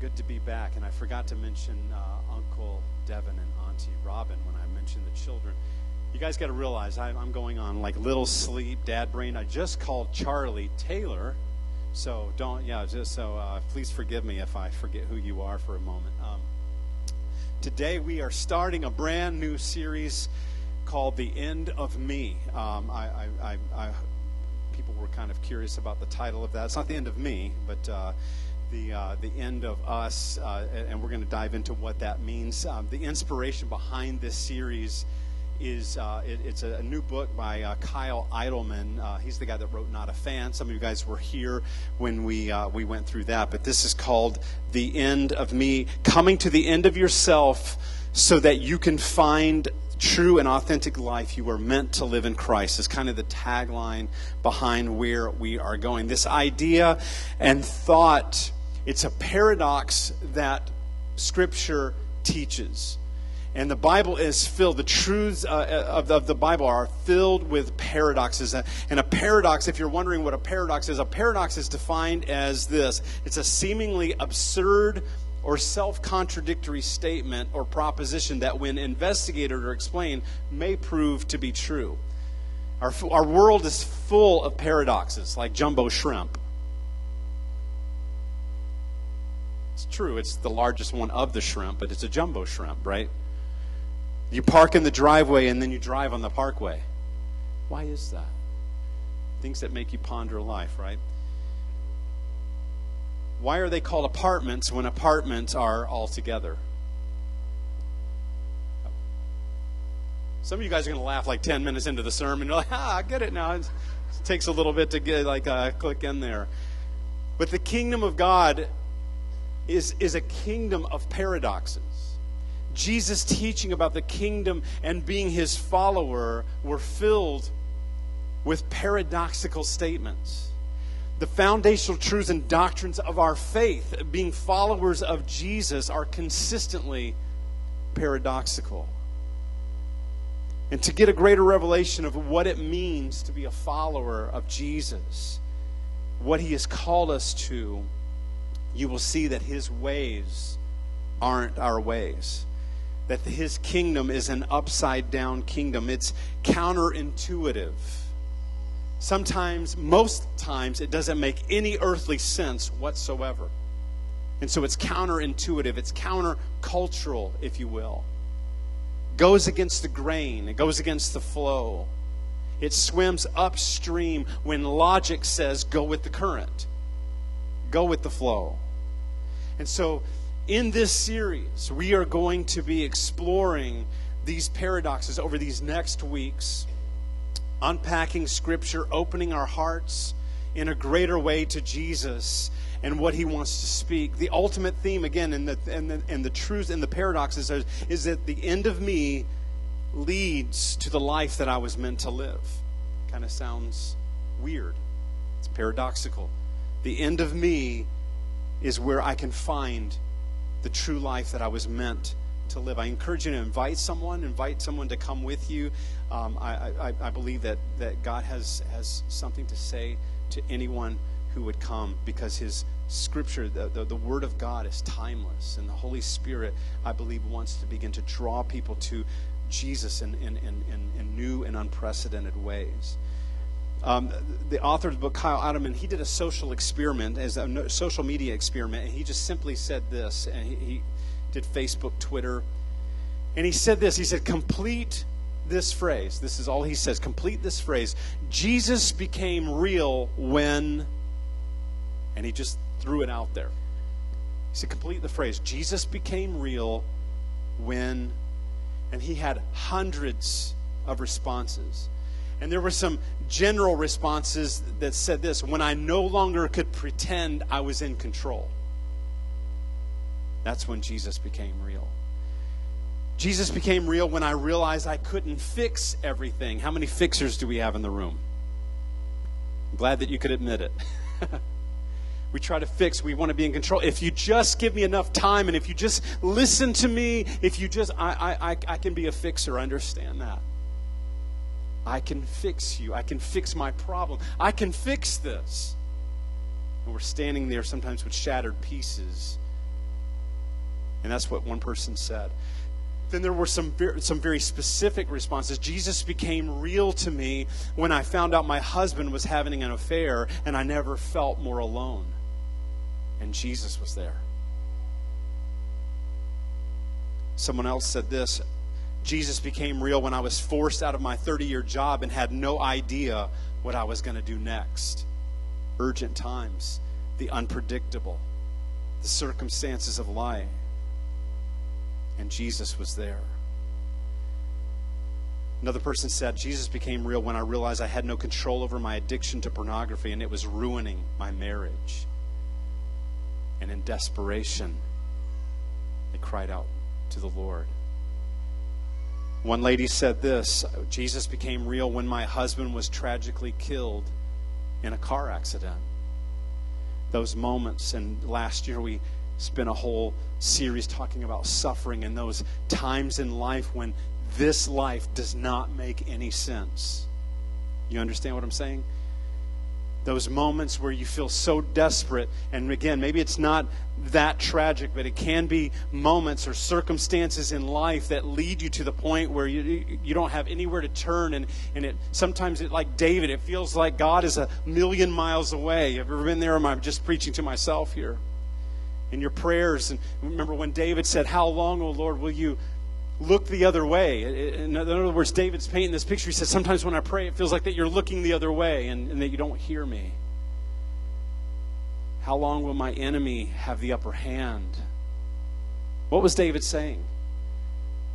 good to be back. And I forgot to mention uh, Uncle Devin and Auntie Robin when I mentioned the children. You guys got to realize I, I'm going on like little sleep, dad brain. I just called Charlie Taylor. So don't, yeah, just so uh, please forgive me if I forget who you are for a moment. Um, today we are starting a brand new series called The End of Me. Um, I, I, I, people were kind of curious about the title of that. It's not the end of me, but uh, the, uh, the end of us, uh, and we're going to dive into what that means. Um, the inspiration behind this series is uh, it, it's a, a, new book by uh, Kyle Idleman. Uh, he's the guy that wrote Not a Fan. Some of you guys were here when we, uh, we went through that, but this is called The End of Me, coming to the end of yourself so that you can find true and authentic life you were meant to live in Christ is kind of the tagline behind where we are going. This idea and thought it's a paradox that Scripture teaches. And the Bible is filled, the truths uh, of, of, the Bible are filled with paradoxes. And a paradox, if you're wondering what a paradox is, a paradox is defined as this it's a seemingly absurd or self contradictory statement or proposition that, when investigated or explained, may prove to be true. Our, our world is full of paradoxes, like jumbo shrimp. It's true, it's the largest one of the shrimp, but it's a jumbo shrimp, right? You park in the driveway and then you drive on the parkway. Why is that? Things that make you ponder life, right? Why are they called apartments when apartments are all together? Some of you guys are going to laugh like 10 minutes into the sermon. You're like, ah, I get it now. It takes a little bit to get like uh, click in there. But the kingdom of God is, is a kingdom of paradoxes. Jesus' teaching about the kingdom and being his follower were filled with paradoxical statements. The foundational truths and doctrines of our faith, being followers of Jesus, are consistently paradoxical. And to get a greater revelation of what it means to be a follower of Jesus, what he has called us to, you will see that his ways aren't our ways. That his kingdom is an upside down kingdom. It's counterintuitive. Sometimes, most times, it doesn't make any earthly sense whatsoever. And so it's counterintuitive, it's countercultural, if you will. Goes against the grain, it goes against the flow. It swims upstream when logic says go with the current go with the flow. And so, in this series, we are going to be exploring these paradoxes over these next weeks, unpacking Scripture, opening our hearts in a greater way to Jesus and what he wants to speak. The ultimate theme, again, and the, and the, and the truth and the paradoxes is, is that the end of me leads to the life that I was meant to live. Kind of sounds weird. It's paradoxical. The end of me is where I can find the true life that I was meant to live. I encourage you to invite someone, invite someone to come with you. Um, I, I, I, believe that, that God has, has something to say to anyone who would come because his scripture, the, the, the Word of God, is timeless. And the Holy Spirit, I believe, wants to begin to draw people to Jesus in, in, in, in new and unprecedented ways. Um, the author of the book, Kyle Idleman, he did a social experiment, as a social media experiment, and he just simply said this. And he, he did Facebook, Twitter, and he said this. He said, "Complete this phrase. This is all he says. Complete this phrase. Jesus became real when." And he just threw it out there. He said, "Complete the phrase. Jesus became real when," and he had hundreds of responses. And there were some general responses that said this when I no longer could pretend I was in control. That's when Jesus became real. Jesus became real when I realized I couldn't fix everything. How many fixers do we have in the room? I'm glad that you could admit it. we try to fix, we want to be in control. If you just give me enough time and if you just listen to me, if you just, I, I, I can be a fixer, understand that. I can fix you. I can fix my problem. I can fix this. And we're standing there sometimes with shattered pieces And that's what one person said. Then there were some some very specific responses. Jesus became real to me when I found out my husband was having an affair and I never felt more alone. And Jesus was there. Someone else said this Jesus became real when I was forced out of my 30 year job and had no idea what I was going to do next. Urgent times, the unpredictable, the circumstances of life. And Jesus was there. Another person said, Jesus became real when I realized I had no control over my addiction to pornography and it was ruining my marriage. And in desperation, they cried out to the Lord. One lady said this Jesus became real when my husband was tragically killed in a car accident. Those moments, and last year we spent a whole series talking about suffering and those times in life when this life does not make any sense. You understand what I'm saying? Those moments where you feel so desperate. And again, maybe it's not that tragic, but it can be moments or circumstances in life that lead you to the point where you, you don't have anywhere to turn. And, and it sometimes, it, like David, it feels like God is a million miles away. Have you ever been there? Am I just preaching to myself here? In your prayers, and remember when David said, How long, O Lord, will you look the other way. In other words, David's painting this picture. He says, Sometimes when I pray, it feels like that you're looking the other way and, and that you don't hear me. How long will my enemy have the upper hand? What was David saying?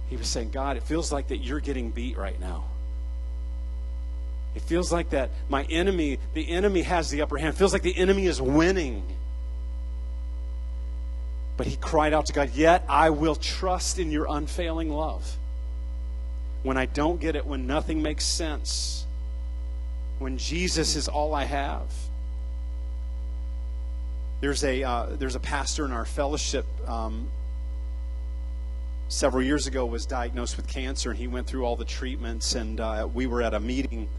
He was saying, God, it feels like that you're getting beat right now. It feels like that my enemy, the enemy has the upper hand. It feels like the enemy is winning. But he cried out to God, Yet I will trust in your unfailing love. When I don't get it, when nothing makes sense, when Jesus is all I have. There's a, uh, there's a pastor in our fellowship um, several years ago was diagnosed with cancer and he went through all the treatments and uh, we were at a meeting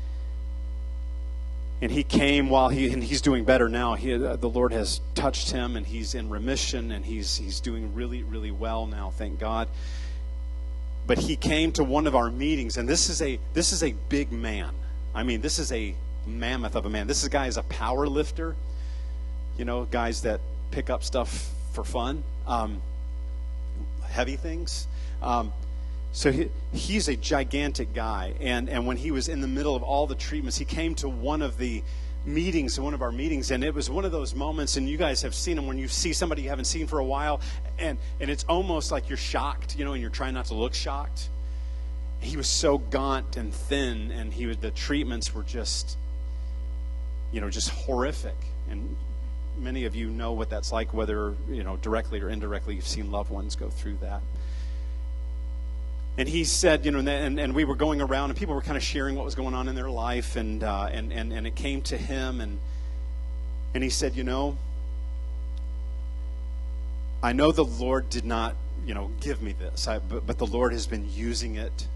and he came while he and he's doing better now. He, uh, the Lord has touched him, and he's in remission, and he's he's doing really really well now. Thank God. But he came to one of our meetings, and this is a this is a big man. I mean, this is a mammoth of a man. This guy is a power lifter. You know, guys that pick up stuff for fun, um, heavy things. Um, so he, he's a gigantic guy. And, and when he was in the middle of all the treatments, he came to one of the meetings, one of our meetings, and it was one of those moments, and you guys have seen them when you see somebody you haven't seen for a while, and, and it's almost like you're shocked, you know, and you're trying not to look shocked. He was so gaunt and thin, and he was, the treatments were just, you know, just horrific. And many of you know what that's like, whether, you know, directly or indirectly, you've seen loved ones go through that and he said, you know, and, and we were going around, and people were kind of sharing what was going on in their life, and uh, and and and it came to him, and and he said, you know, I know the Lord did not, you know, give me this, I, but, but the Lord has been using it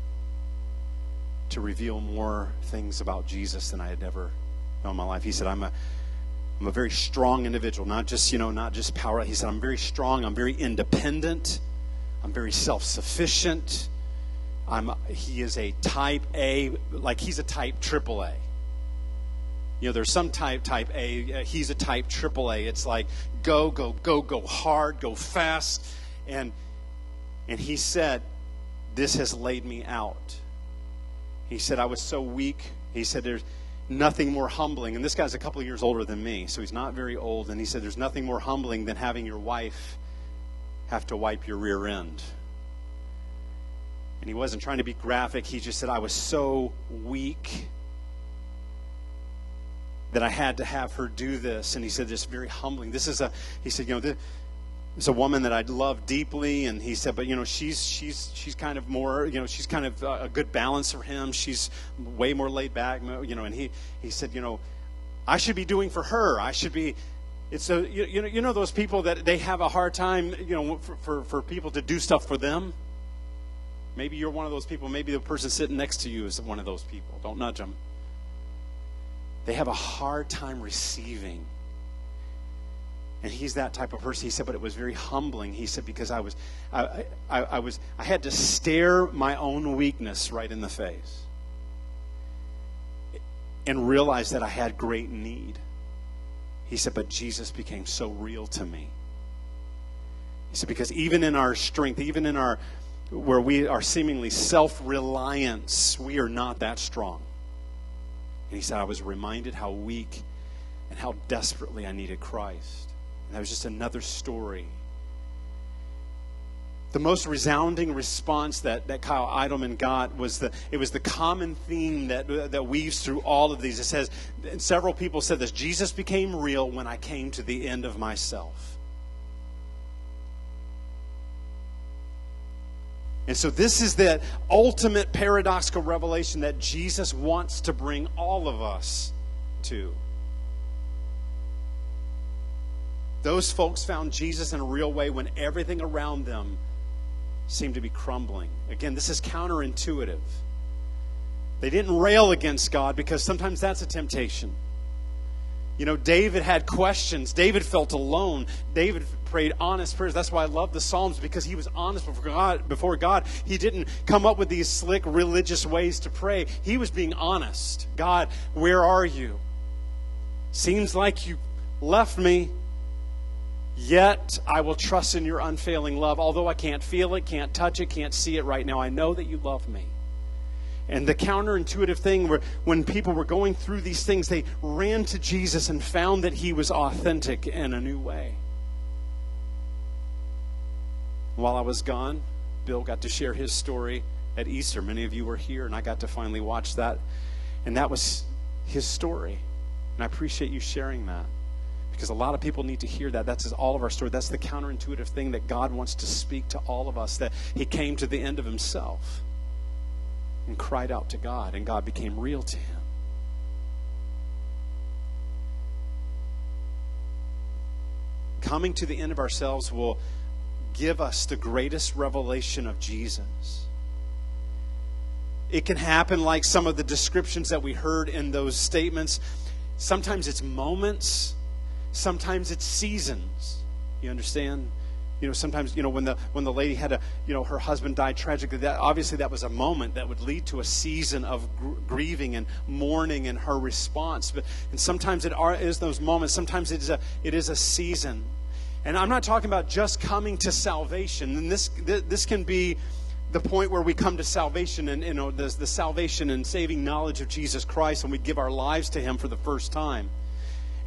to reveal more things about Jesus than I had ever known in my life. He said, I'm a I'm a very strong individual, not just, you know, not just power. He said, I'm very strong, I'm very independent, I'm very self sufficient. I'm, he is a type A, like he's a type triple A. You know, there's some type type A. Uh, he's a type triple A. It's like go, go, go, go hard, go fast, and and he said, "This has laid me out." He said, "I was so weak." He said, "There's nothing more humbling." And this guy's a couple years older than me, so he's not very old. And he said, "There's nothing more humbling than having your wife have to wipe your rear end." And he wasn't trying to be graphic. He just said, I was so weak that I had to have her do this. And he said, this very humbling. This is a, he said, you know, this, is a woman that I love deeply. And he said, but, you know, she's, she's, she's kind of more, you know, she's kind of a good balance for him. She's way more laid back, you know, and he, he said, you know, I should be doing for her. I should be, it's a, you, you know, you know those people that they have a hard time, you know, for, for, for people to do stuff for them. Maybe you're one of those people. Maybe the person sitting next to you is one of those people. Don't nudge them. They have a hard time receiving. And he's that type of person. He said, but it was very humbling. He said, because I was, I, I, I was, I had to stare my own weakness right in the face and realize that I had great need. He said, but Jesus became so real to me. He said, because even in our strength, even in our, where we are seemingly self reliance, we are not that strong. And he said, I was reminded how weak and how desperately I needed Christ. And that was just another story. The most resounding response that, that Kyle Idleman got was the it was the common theme that that weaves through all of these. It says several people said this Jesus became real when I came to the end of myself. And so, this is the ultimate paradoxical revelation that Jesus wants to bring all of us to. Those folks found Jesus in a real way when everything around them seemed to be crumbling. Again, this is counterintuitive. They didn't rail against God because sometimes that's a temptation. You know, David had questions. David felt alone. David prayed honest prayers. That's why I love the Psalms because he was honest before God. Before God, he didn't come up with these slick religious ways to pray. He was being honest. God, where are you? Seems like you left me. Yet I will trust in your unfailing love. Although I can't feel it, can't touch it, can't see it right now, I know that you love me. And the counterintuitive thing where when people were going through these things, they ran to Jesus and found that he was authentic in a new way. While I was gone, Bill got to share his story at Easter. Many of you were here, and I got to finally watch that. And that was his story. And I appreciate you sharing that because a lot of people need to hear that. That's all of our story. That's the counterintuitive thing that God wants to speak to all of us that He came to the end of Himself and cried out to God, and God became real to him. Coming to the end of ourselves will give us the greatest revelation of Jesus. It can happen like some of the descriptions that we heard in those statements. Sometimes it's moments, sometimes it's seasons. You understand? You know, sometimes you know when the when the lady had a you know her husband died tragically. That obviously that was a moment that would lead to a season of gr- grieving and mourning and her response. But and sometimes it are, is those moments. Sometimes it is a it is a season. And I'm not talking about just coming to salvation. And this this can be the point where we come to salvation and you know the, the salvation and saving knowledge of Jesus Christ and we give our lives to him for the first time.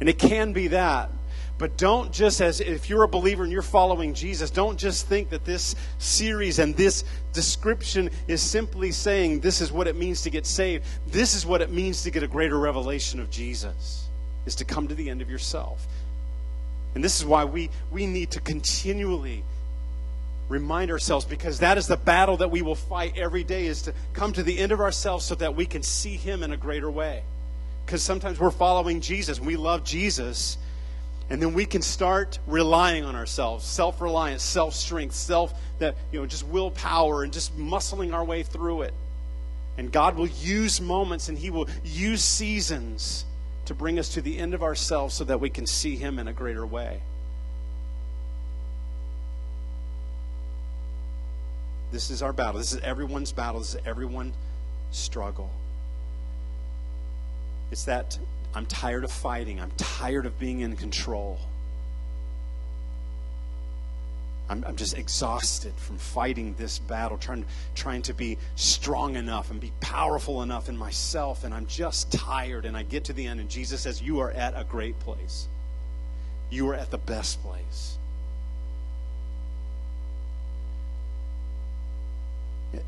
And it can be that. But don't just, as if you're a believer and you're following Jesus, don't just think that this series and this description is simply saying this is what it means to get saved. This is what it means to get a greater revelation of Jesus, is to come to the end of yourself. And this is why we, we need to continually remind ourselves because that is the battle that we will fight every day is to come to the end of ourselves so that we can see him in a greater way because sometimes we're following jesus we love jesus and then we can start relying on ourselves, self-reliance, self-strength, self that you know, just willpower and just muscling our way through it. And God will use moments and He will use seasons to bring us to the end of ourselves so that we can see Him in a greater way. This is our battle. This is everyone's battle. This is everyone's struggle. It's that I'm tired of fighting. I'm tired of being in control. I'm, I'm, just exhausted from fighting this battle, trying, trying to be strong enough and be powerful enough in myself. And I'm just tired. And I get to the end, and Jesus says, You are at a great place. You are at the best place.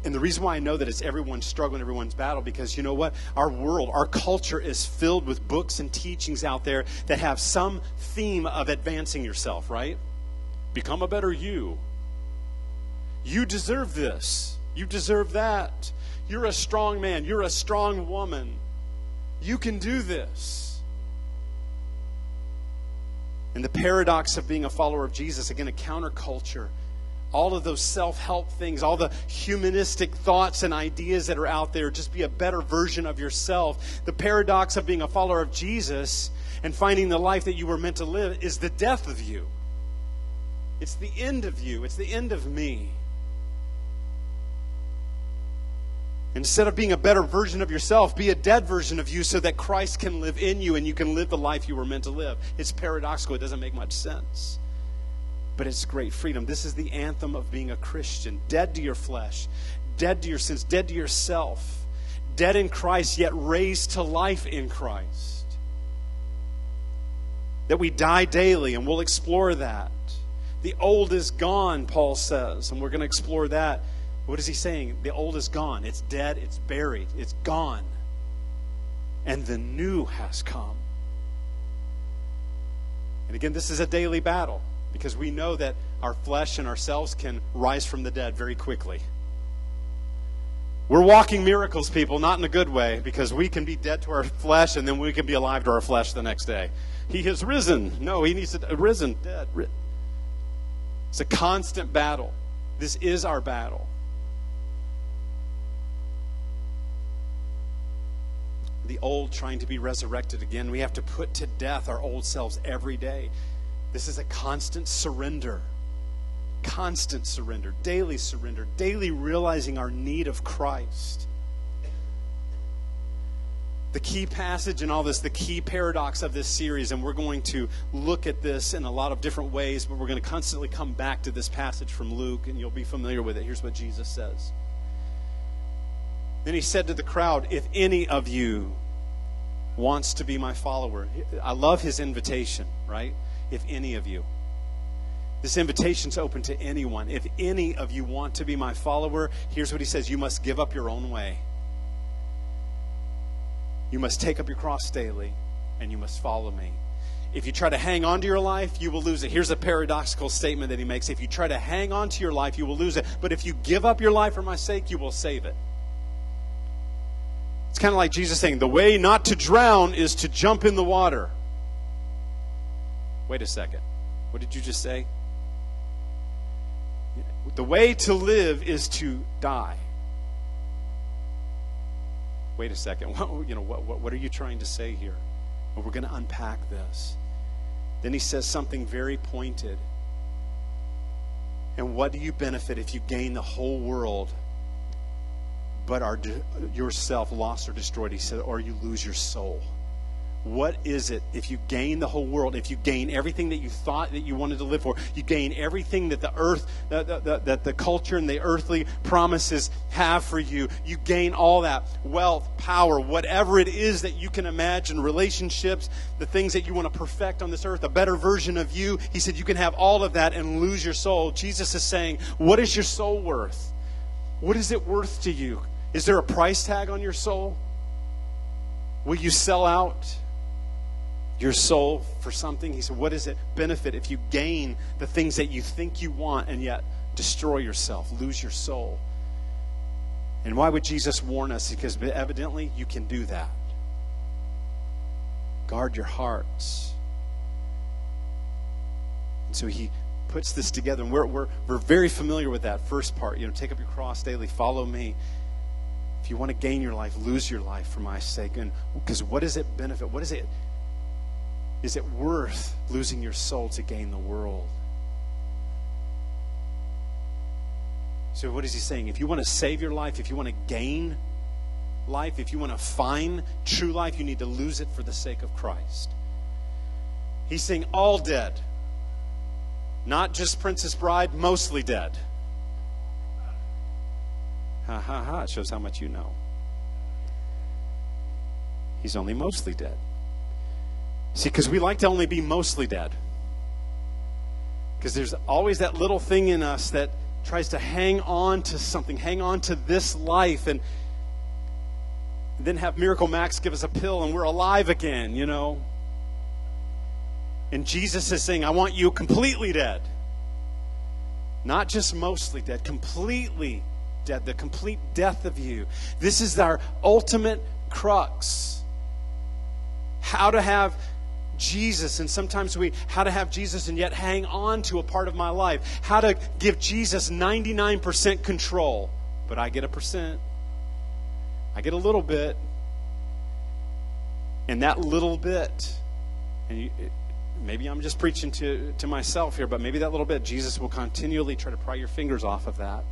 And the reason why I know that it's everyone's struggle and everyone's battle, because you know what? Our world, our culture is filled with books and teachings out there that have some theme of advancing yourself, right? Become a better you. You deserve this. You deserve that. You're a strong man. You're a strong woman. You can do this. And the paradox of being a follower of Jesus, again, a counterculture all of those self help things, all the humanistic thoughts and ideas that are out there. Just be a better version of yourself. The paradox of being a follower of Jesus and finding the life that you were meant to live is the death of you. It's the end of you, it's the end of me. Instead of being a better version of yourself, be a dead version of you so that Christ can live in you and you can live the life you were meant to live. It's paradoxical, it doesn't make much sense. But it's great freedom. This is the anthem of being a Christian dead to your flesh, dead to your sins, dead to yourself, dead in Christ, yet raised to life in Christ. That we die daily, and we'll explore that. The old is gone, Paul says, and we're going to explore that what is he saying? The old is gone. It's dead. It's buried. It's gone. And the new has come. And again, this is a daily battle because we know that our flesh and ourselves can rise from the dead very quickly. We're walking miracles, people, not in a good way, because we can be dead to our flesh and then we can be alive to our flesh the next day. He has risen. No, he needs to risen, dead. It's a constant battle. This is our battle. the old trying to be resurrected again. We have to put to death our old selves every day. This is a constant surrender. Constant surrender, daily surrender, daily realizing our need of Christ. The key passage in all this, the key paradox of this series, and we're going to look at this in a lot of different ways, but we're going to constantly come back to this passage from Luke, and you'll be familiar with it. Here's what Jesus says. Then he said to the crowd, If any of you wants to be my follower, I love his invitation, right? If any of you. This invitation's open to anyone. If any of you want to be my follower, here's what he says you must give up your own way. You must take up your cross daily, and you must follow me. If you try to hang on to your life, you will lose it. Here's a paradoxical statement that he makes. If you try to hang on to your life, you will lose it. But if you give up your life for my sake, you will save it. It's kind of like Jesus saying, the way not to drown is to jump in the water. Wait a second. What did you just say? The way to live is to die. Wait a second. What, you know, what, what, what are you trying to say here? Well, we're going to unpack this. Then he says something very pointed. And what do you benefit if you gain the whole world but are yourself lost or destroyed. He said, or you lose your soul. What is it if you gain the whole world, if you gain everything that you thought that you wanted to live for, you gain everything that the earth, that the, the, the culture and the earthly promises have for you, you gain all that wealth, power, whatever it is that you can imagine, relationships, the things that you want to perfect on this earth, a better version of you. He said, you can have all of that and lose your soul. Jesus is saying, what is your soul worth? What is it worth to you? Is there a price tag on your soul? Will you sell out your soul for something? He said, What does it benefit if you gain the things that you think you want and yet destroy yourself, lose your soul? And why would Jesus warn us? Because evidently you can do that. Guard your hearts. And so he puts this together, and we're, we're, we're very familiar with that first part. You know, take up your cross daily, follow me. If you want to gain your life, lose your life for my sake. And because what does it benefit? What is it? Is it worth losing your soul to gain the world? So, what is he saying? If you want to save your life, if you want to gain life, if you want to find true life, you need to lose it for the sake of Christ. He's saying all dead, not just Princess Bride, mostly dead. Ha ha ha. It shows how much you know. He's only mostly dead. See, because we like to only be mostly dead. Because there's always that little thing in us that tries to hang on to something, hang on to this life, and then have Miracle Max give us a pill and we're alive again, you know? And Jesus is saying, I want you completely dead. Not just mostly dead, completely dead, the complete death of you. This is our ultimate crux. How to have Jesus, and sometimes we, how to have Jesus and yet hang on to a part of my life. How to give Jesus 99% control, but I get a percent. I get a little bit. And that little bit, and you, maybe I'm just preaching to, to myself here, but maybe that little bit, Jesus will continually try to pry your fingers off of that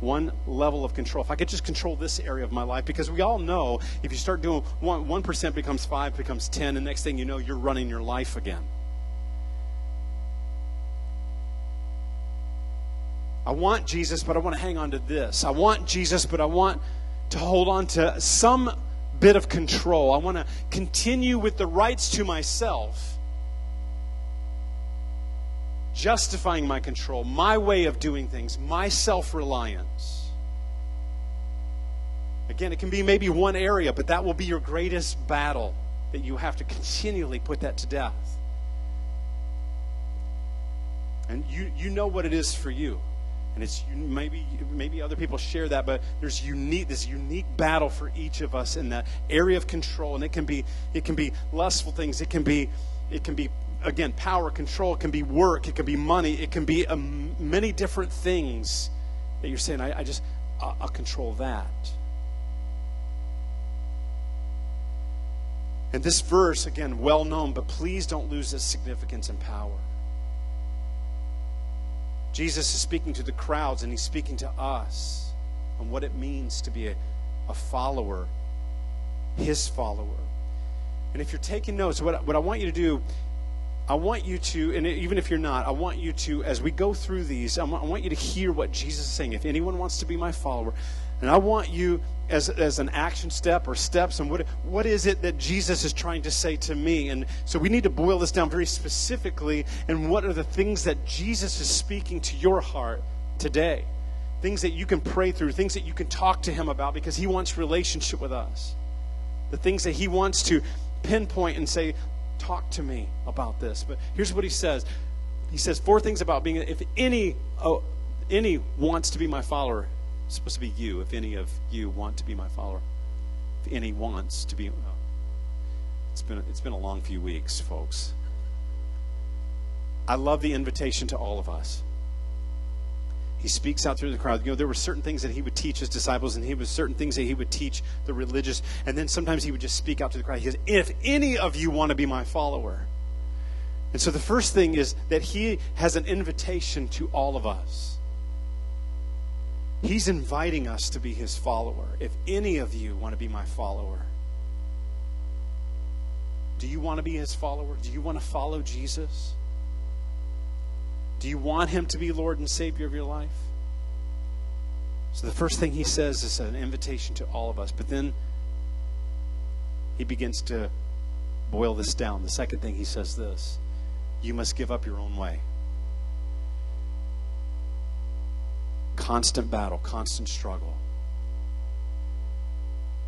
one level of control. If I could just control this area of my life, because we all know if you start doing one, 1% becomes 5, becomes 10, and next thing you know, you're running your life again. I want Jesus, but I want to hang on to this. I want Jesus, but I want to hold on to some bit of control. I want to continue with the rights to myself justifying my control, my way of doing things, my self reliance. Again, it can be maybe one area, but that will be your greatest battle that you have to continually put that to death. And you, you know what it is for you. And it's maybe maybe other people share that, but there's unique this unique battle for each of us in that area of control. And it can be it can be lustful things, it can be it can be again, power, control, it can be work, it can be money, it can be um, many different things that you're saying, I, I just, I'll, I'll control that. And this verse, again, well known, but please don't lose its significance and power. Jesus is speaking to the crowds and he's speaking to us on what it means to be a, a follower, his follower. And if you're taking notes, what, what I want you to do I want you to, and even if you're not, I want you to, as we go through these, I want you to hear what Jesus is saying. If anyone wants to be my follower, and I want you, as, as an action step or steps, and what, what is it that Jesus is trying to say to me? And so we need to boil this down very specifically. And what are the things that Jesus is speaking to your heart today? Things that you can pray through, things that you can talk to Him about because He wants relationship with us. The things that He wants to pinpoint and say, talk to me about this. But here's what he says. He says four things about being if any oh, any wants to be my follower, it's supposed to be you. If any of you want to be my follower, if any wants to be, oh, it's been it's been a long few weeks, folks. I love the invitation to all of us. He speaks out through the crowd. You know, there were certain things that he would teach his disciples, and he was certain things that he would teach the religious, and then sometimes he would just speak out to the crowd. He says, "If any of you want to be my follower," and so the first thing is that he has an invitation to all of us. He's inviting us to be his follower. If any of you want to be my follower, do you want to be his follower? Do you want to follow Jesus? Do you want him to be Lord and Savior of your life? So the first thing he says is an invitation to all of us. But then he begins to boil this down. The second thing he says this you must give up your own way. Constant battle, constant struggle.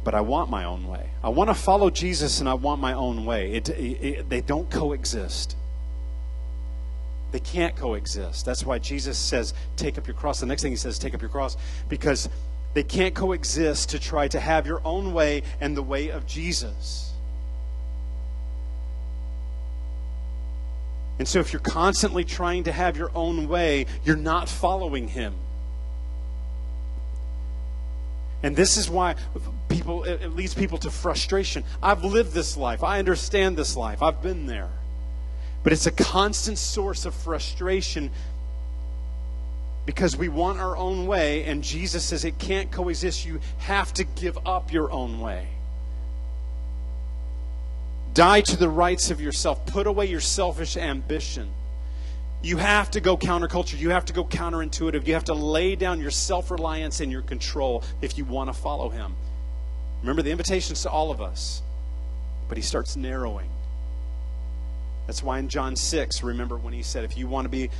But I want my own way. I want to follow Jesus and I want my own way. It, it, it, they don't coexist. They can't coexist. That's why Jesus says, take up your cross. The next thing he says, take up your cross, because they can't coexist to try to have your own way and the way of Jesus. And so, if you're constantly trying to have your own way, you're not following Him. And this is why people, it leads people to frustration. I've lived this life. I understand this life. I've been there. But it's a constant source of frustration because we want our own way, and Jesus says it can't coexist. You have to give up your own way. Die to the rights of yourself. Put away your selfish ambition. You have to go counterculture. You have to go counterintuitive. You have to lay down your self reliance and your control if you want to follow Him. Remember, the invitation's to all of us, but He starts narrowing. That's why in John 6, remember when he said, if you want to be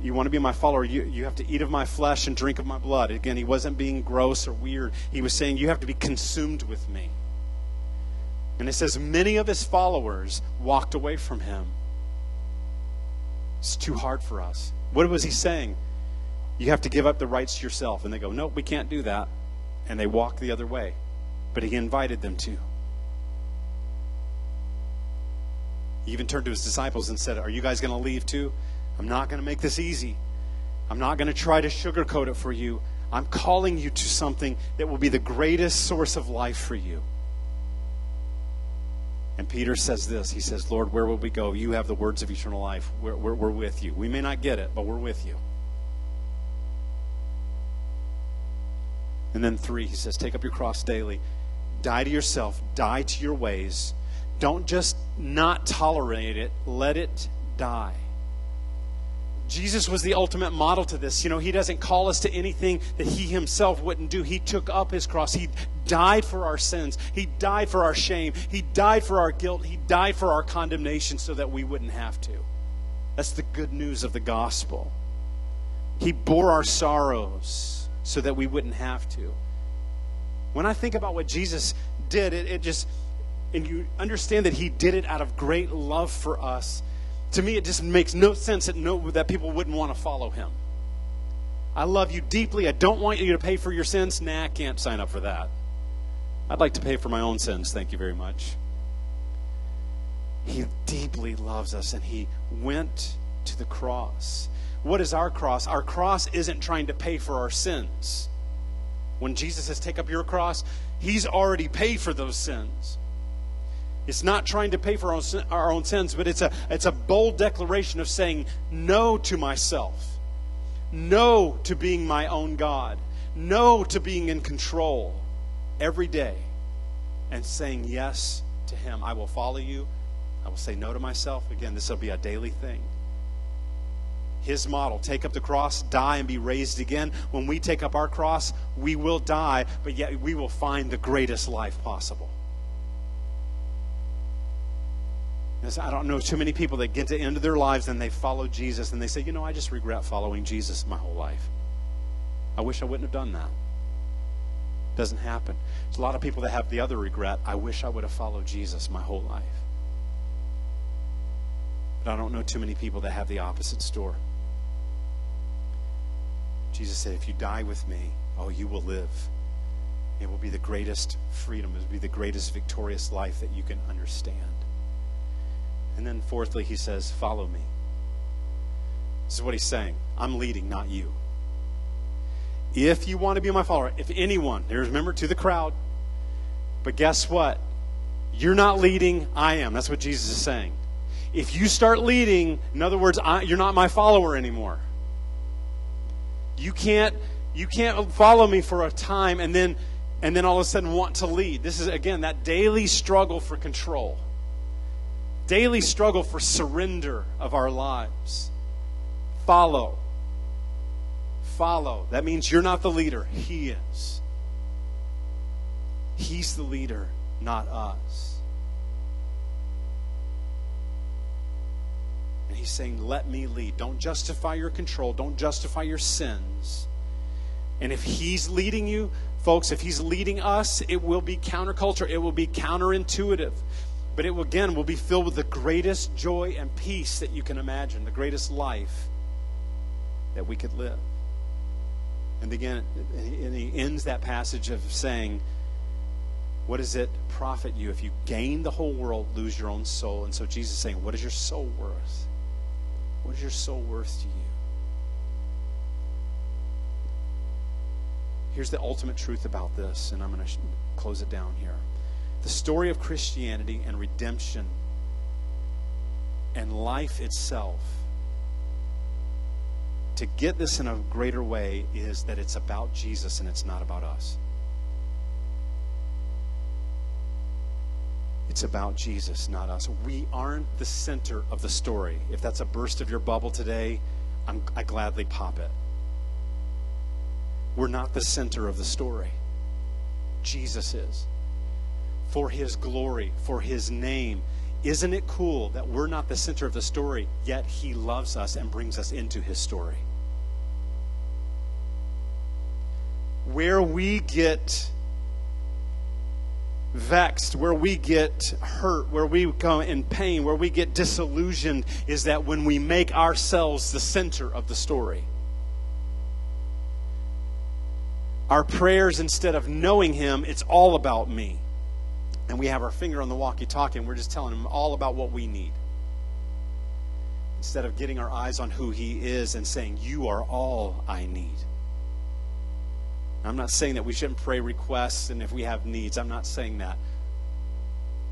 you want to be my follower, you, you have to eat of my flesh and drink of my blood. Again, he wasn't being gross or weird. He was saying, You have to be consumed with me. And it says, Many of his followers walked away from him. It's too hard for us. What was he saying? You have to give up the rights to yourself. And they go, Nope, we can't do that. And they walk the other way. But he invited them to. He even turned to his disciples and said, Are you guys going to leave too? I'm not going to make this easy. I'm not going to try to sugarcoat it for you. I'm calling you to something that will be the greatest source of life for you. And Peter says this He says, Lord, where will we go? You have the words of eternal life. We're, we're, we're with you. We may not get it, but we're with you. And then three, he says, Take up your cross daily. Die to yourself, die to your ways. Don't just not tolerate it, let it die. Jesus was the ultimate model to this. You know, he doesn't call us to anything that he himself wouldn't do. He took up his cross. He died for our sins. He died for our shame. He died for our guilt. He died for our condemnation so that we wouldn't have to. That's the good news of the gospel. He bore our sorrows so that we wouldn't have to. When I think about what Jesus did, it, it just, and you understand that he did it out of great love for us to me, it just makes no sense that, no, that people wouldn't want to follow him. I love you deeply. I don't want you to pay for your sins. Nah, I can't sign up for that. I'd like to pay for my own sins. Thank you very much. He deeply loves us, and He went to the cross. What is our cross? Our cross isn't trying to pay for our sins. When Jesus says, Take up your cross, He's already paid for those sins. It's not trying to pay for our own, sins, but it's a, it's a bold declaration of saying no to myself, no to being my own God, no to being in control every day, and saying yes to Him. I will follow you. I will say no to myself. Again, this will be a daily thing. His model take up the cross, die, and be raised again. When we take up our cross, we will die, but yet we will find the greatest life possible. I don't know too many people that get to the end of their lives and they follow Jesus and they say, you know, I just regret following Jesus my whole life. I wish I wouldn't have done that. Doesn't happen. There's a lot of people that have the other regret. I wish I would have followed Jesus my whole life. But I don't know too many people that have the opposite story. Jesus said, if you die with me, oh, you will live. It will be the greatest freedom. It will be the greatest victorious life that you can understand. And then, fourthly, he says, Follow me. This is what he's saying I'm leading, not you. If you want to be my follower, if anyone, there's remember to the crowd, but guess what? You're not leading, I am. That's what Jesus is saying. If you start leading, in other words, I, you're not my follower anymore. You can't you can't follow me for a time and then and then all of a sudden want to lead. This is again that daily struggle for control daily struggle for surrender of our lives. Follow. Follow. That means you're not the leader, He is. He's the leader, not us. And He's saying, Let me lead. Don't justify your control, don't justify your sins. And if He's leading you, folks, if He's leading us, it will be counterculture, it will be counterintuitive but it will, again will be filled with the greatest joy and peace that you can imagine, the greatest life that we could live. And again, and he ends that passage of saying, What does it profit you if you gain the whole world, lose your own soul? And so Jesus is saying, What is your soul worth? What is your soul worth to you? Here's the ultimate truth about this, and I'm going to close it down here the story of Christianity and redemption and life itself, to get this in a greater way, is that it's about Jesus and it's not about us. It's about Jesus, not us. We aren't the center of the story. If that's a burst of your bubble today, I'm, I gladly pop it. We're not the center of the story. Jesus is for His glory, for His name. Isn't it cool that we're not the center of the story, yet He loves us and brings us into His story? Where we get vexed, where we get hurt, where we go in pain, where we get disillusioned, is that when we make ourselves the center of the story. Our prayers, instead of knowing Him, it's all about me and we have our finger on the walkie talkie and we're just telling him all about what we need. instead of getting our eyes on who He is and saying, You are all I need. I'm not saying that we shouldn't pray requests and if we have needs. I'm not saying that.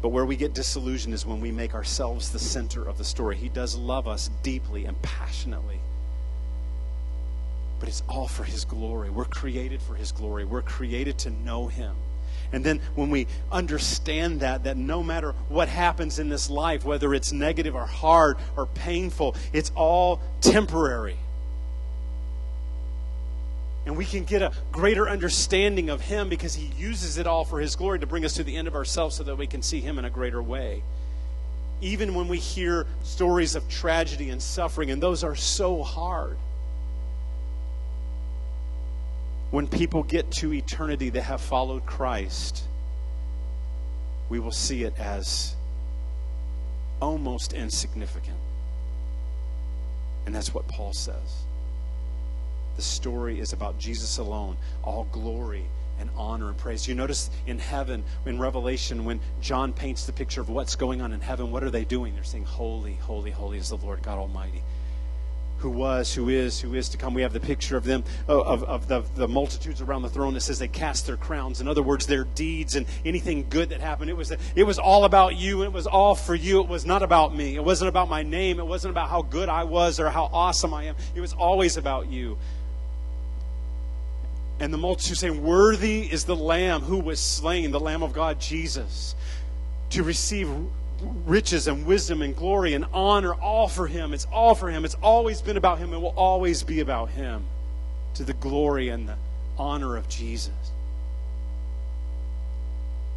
But where we get disillusioned is when we make ourselves the center of the story. He does love us deeply and passionately. But it's all for His glory. We're created for His glory. We're created to know Him. And then when we understand that, that no matter what happens in this life, whether it's negative or hard or painful, it's all temporary. And we can get a greater understanding of Him because He uses it all for His glory to bring us to the end of ourselves so that we can see Him in a greater way. Even when we hear stories of tragedy and suffering, and those are so hard when people get to eternity that have followed Christ, we will see it as almost insignificant. And that's what Paul says. The story is about Jesus alone, all glory and honor and praise. You notice in heaven, in Revelation, when John paints the picture of what's going on in heaven, what are they doing? They're saying, Holy, holy, holy is the Lord God Almighty who was, who is, who is to come. We have the picture of them, of, of the, the multitudes around the throne that says they cast their crowns. In other words, their deeds and anything good that happened. It was, it was all about you. It was all for you. It was not about me. It wasn't about my name. It wasn't about how good I was or how awesome I am. It was always about you. And the multitude saying, Worthy is the Lamb who was slain, the Lamb of God, Jesus, to receive riches and wisdom and glory and honor, all for Him. It's all for Him. It's always been about Him and will always be about Him to the glory and the honor of Jesus.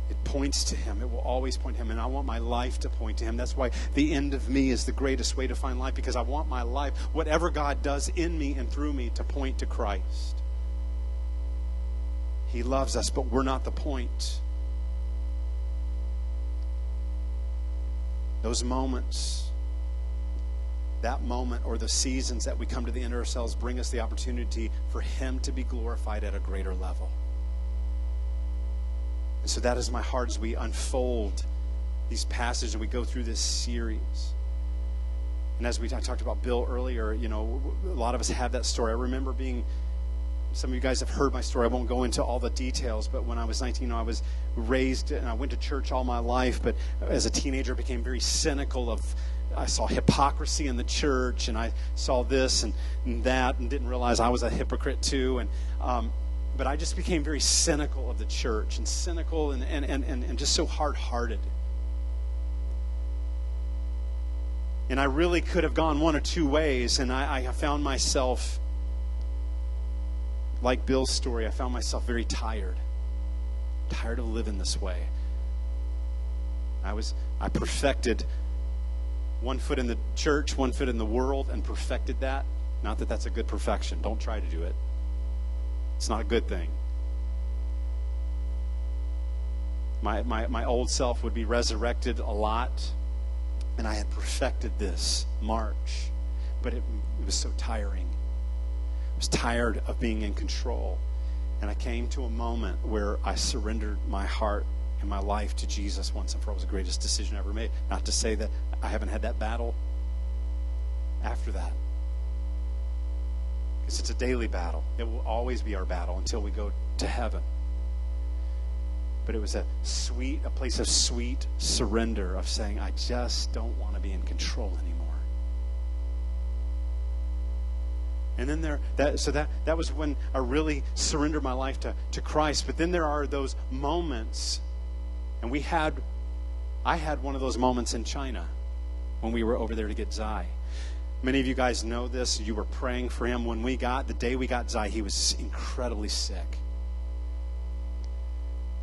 It points to Him. It will always point to Him. And I want my life to point to Him. That's why the end of me is the greatest way to find life because I want my life, whatever God does in me and through me, to point to Christ. He loves us, but we're not the point. Those moments, that moment or the seasons that we come to the end of ourselves bring us the opportunity for Him to be glorified at a greater level. And so that is my heart as we unfold these passages and we go through this series. And as we talked about Bill earlier, you know, a lot of us have that story. I remember being some of you guys have heard my story. I won't go into all the details, but when I was 19, I was raised and I went to church all my life. But as a teenager, I became very cynical of. I saw hypocrisy in the church, and I saw this and, and that, and didn't realize I was a hypocrite too. And um, but I just became very cynical of the church, and cynical, and and and, and just so hard-hearted. And I really could have gone one or two ways, and I, I found myself like Bill's story, I found myself very tired. Tired of living this way. I was I perfected one foot in the church, one foot in the world, and perfected that. Not that that's a good perfection. Don't try to do it. It's not a good thing. My, my, my old self would be resurrected a lot, and I had perfected this march, but it, it was so tiring was tired of being in control. And I came to a moment where I surrendered my heart and my life to Jesus once and for all. It was the greatest decision I ever made. Not to say that I haven't had that battle after that. Because it's a daily battle. It will always be our battle until we go to heaven. But it was a sweet, a place of sweet surrender of saying, I just don't want to be in control anymore. And then there, that, so that, that was when I really surrendered my life to, to Christ. But then there are those moments, and we had, I had one of those moments in China when we were over there to get Zai. Many of you guys know this. You were praying for him. When we got, the day we got Zai, he was incredibly sick.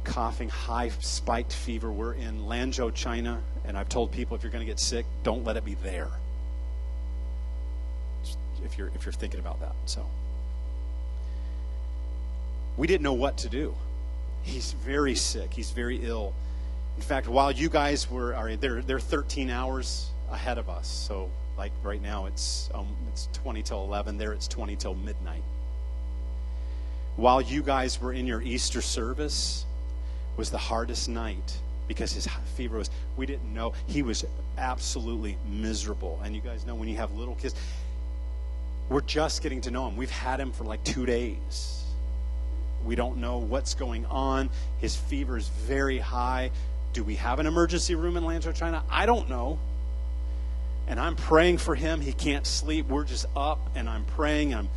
Coughing, high spiked fever. We're in Lanzhou, China, and I've told people if you're going to get sick, don't let it be there if you're if you're thinking about that. So we didn't know what to do. He's very sick. He's very ill. In fact, while you guys were are they're they're 13 hours ahead of us. So like right now it's um, it's 20 till 11. There it's 20 till midnight. While you guys were in your Easter service was the hardest night because his fever was, we didn't know. He was absolutely miserable. And you guys know when you have little kids, we're just getting to know him. We've had him for like two days. We don't know what's going on. His fever is very high. Do we have an emergency room in Lanzhou, China? I don't know. And I'm praying for him. He can't sleep. We're just up and I'm praying. I'm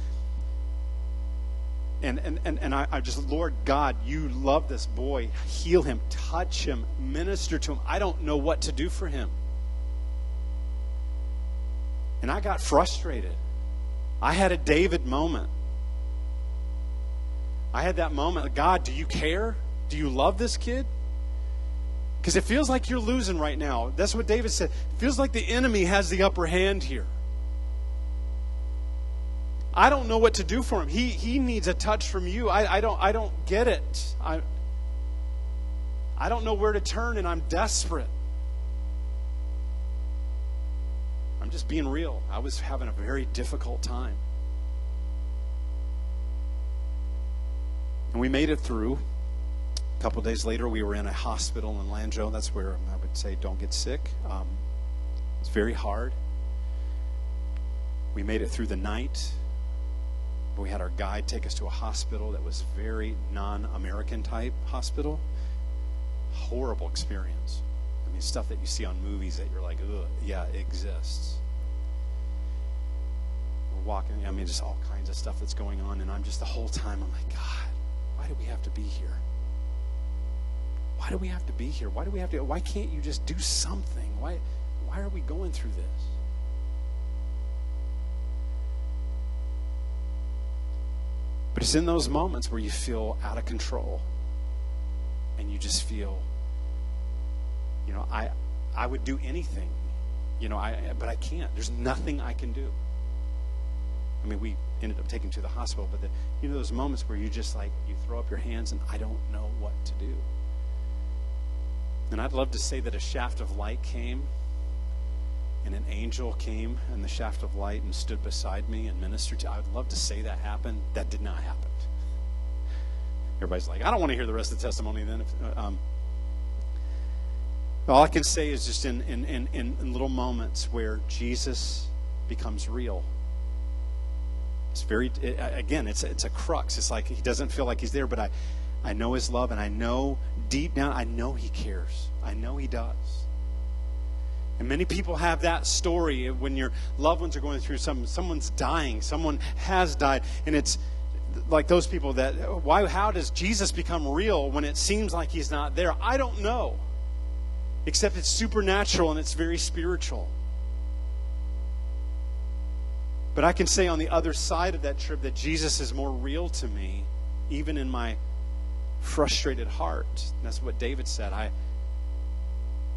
and and, and, and I, I just, Lord God, you love this boy. Heal him, touch him, minister to him. I don't know what to do for him. And I got frustrated. I had a David moment. I had that moment God, do you care? Do you love this kid? Because it feels like you're losing right now. That's what David said. It feels like the enemy has the upper hand here. I don't know what to do for him. He, he needs a touch from you. I, I, don't, I don't get it. I, I don't know where to turn, and I'm desperate. I'm just being real. I was having a very difficult time. And we made it through. A couple days later, we were in a hospital in Lanzhou. That's where I would say don't get sick. Um, it's very hard. We made it through the night. We had our guide take us to a hospital that was very non American type hospital. Horrible experience. I mean, stuff that you see on movies that you're like, ugh, yeah, it exists. We're walking, I mean, just all kinds of stuff that's going on. And I'm just the whole time, I'm like, God, why do we have to be here? Why do we have to be here? Why do we have to? Why can't you just do something? Why, why are we going through this? But it's in those moments where you feel out of control and you just feel, you know, I, I would do anything, you know, I, but I can't. There's nothing I can do. I mean, we ended up taking to the hospital, but the, you know those moments where you just like you throw up your hands and I don't know what to do. And I'd love to say that a shaft of light came and an angel came and the shaft of light and stood beside me and ministered to. I would love to say that happened. That did not happen. Everybody's like, I don't want to hear the rest of the testimony then. Um, all I can say is just in, in, in, in little moments where Jesus becomes real. It's very, it, again, it's, it's a crux. It's like he doesn't feel like he's there, but I, I know his love, and I know deep down, I know he cares. I know he does. And many people have that story when your loved ones are going through some, someone's dying, someone has died, and it's like those people that, why, how does Jesus become real when it seems like he's not there? I don't know. Except it's supernatural and it's very spiritual. But I can say on the other side of that trip that Jesus is more real to me, even in my frustrated heart. And that's what David said. I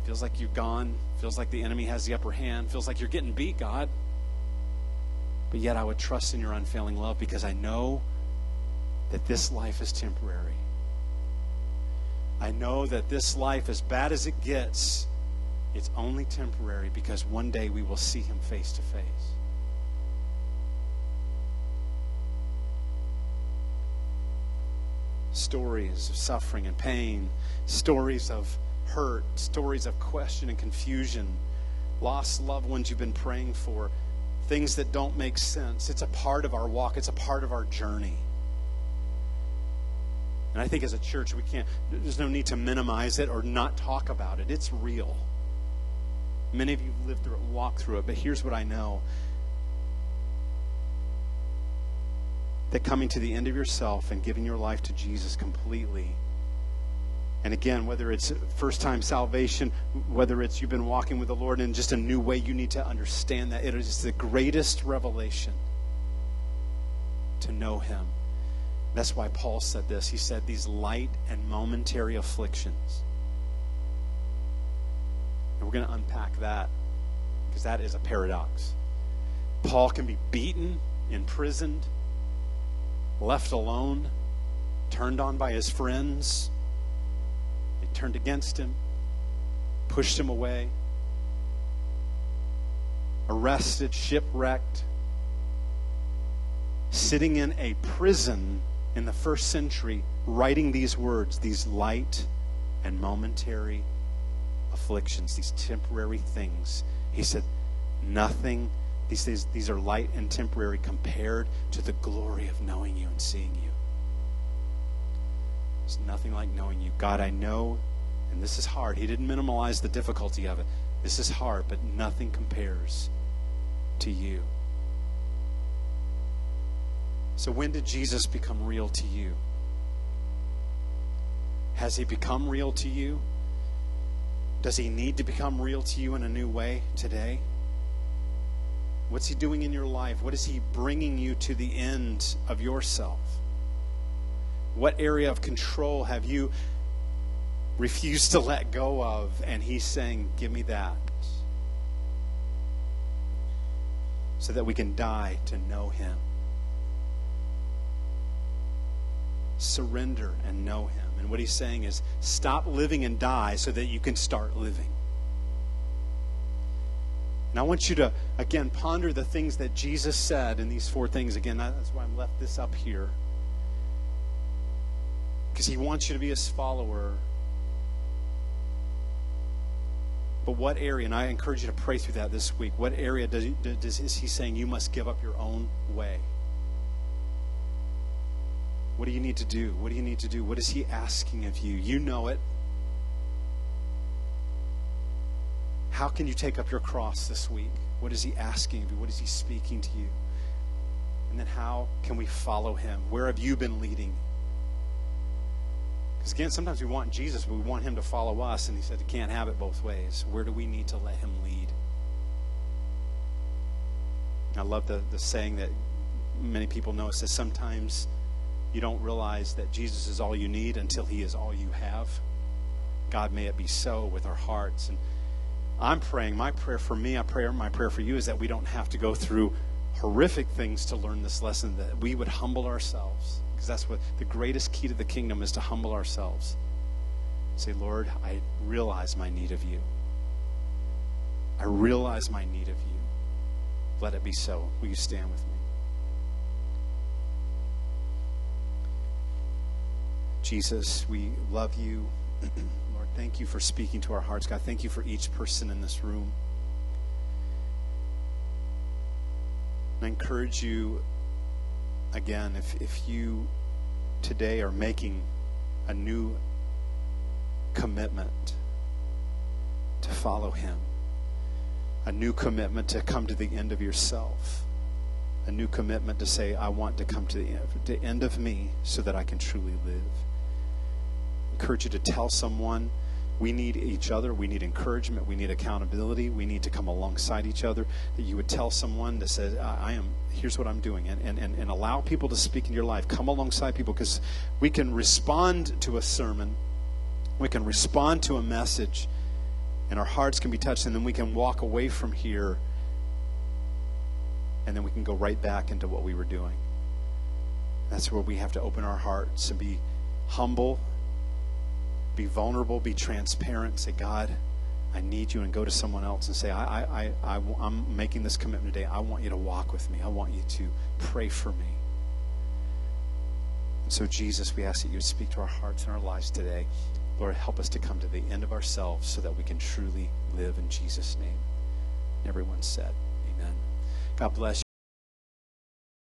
feels like you've gone, feels like the enemy has the upper hand, feels like you're getting beat, God. But yet I would trust in your unfailing love because I know that this life is temporary. I know that this life, as bad as it gets, it's only temporary because one day we will see him face to face. stories of suffering and pain, stories of hurt, stories of question and confusion, lost loved ones you've been praying for, things that don't make sense. It's a part of our walk, it's a part of our journey. And I think as a church, we can't, there's no need to minimize it or not talk about it. It's real. Many of you have lived through it, walked through it, but here's what I know that coming to the end of yourself and giving your life to Jesus completely. And again, whether it's first time salvation, whether it's you've been walking with the Lord in just a new way, you need to understand that it is the greatest revelation to know Him. That's why Paul said this. He said, These light and momentary afflictions. And we're going to unpack that because that is a paradox. Paul can be beaten, imprisoned, left alone, turned on by his friends. They turned against him, pushed him away, arrested, shipwrecked, sitting in a prison in the first century, writing these words, these light and momentary afflictions, these temporary things. He said, nothing, these, these, these are light and temporary compared to the glory of knowing you and seeing you. There's nothing like knowing you. God, I know, and this is hard. He didn't minimize the difficulty of it. This is hard, but nothing compares to you. So, when did Jesus become real to you? Has he become real to you? Does he need to become real to you in a new way today? What's he doing in your life? What is he bringing you to the end of yourself? What area of control have you refused to let go of? And he's saying, Give me that. So that we can die to know him. Surrender and know him. And what he's saying is, stop living and die so that you can start living. And I want you to, again, ponder the things that Jesus said in these four things. Again, that's why I'm left this up here. Because he wants you to be his follower. But what area, and I encourage you to pray through that this week, what area does does, is he saying you must give up your own way? What do you need to do? What do you need to do? What is he asking of you? You know it. How can you take up your cross this week? What is he asking of you? What is he speaking to you? And then how can we follow him? Where have you been leading? Because again, sometimes we want Jesus, but we want him to follow us. And he said, You can't have it both ways. Where do we need to let him lead? I love the, the saying that many people know. It says, Sometimes you don't realize that Jesus is all you need until he is all you have. God, may it be so with our hearts. And I'm praying, my prayer for me, I pray, my prayer for you is that we don't have to go through horrific things to learn this lesson, that we would humble ourselves. Because that's what the greatest key to the kingdom is to humble ourselves. Say, Lord, I realize my need of you. I realize my need of you. Let it be so. Will you stand with me? Jesus, we love you Lord, thank you for speaking to our hearts. God, thank you for each person in this room. And I encourage you again, if, if you today are making a new commitment to follow Him, a new commitment to come to the end of yourself, a new commitment to say, I want to come to the end, the end of me so that I can truly live. Encourage you to tell someone we need each other. We need encouragement. We need accountability. We need to come alongside each other. That you would tell someone that says, I am, here's what I'm doing. And, and, and, and allow people to speak in your life. Come alongside people because we can respond to a sermon, we can respond to a message, and our hearts can be touched. And then we can walk away from here, and then we can go right back into what we were doing. That's where we have to open our hearts and be humble be vulnerable, be transparent, say, God, I need you, and go to someone else and say, I, I, I, I, am making this commitment today. I want you to walk with me. I want you to pray for me. And so, Jesus, we ask that you speak to our hearts and our lives today. Lord, help us to come to the end of ourselves so that we can truly live in Jesus' name. everyone said, Amen. God bless you.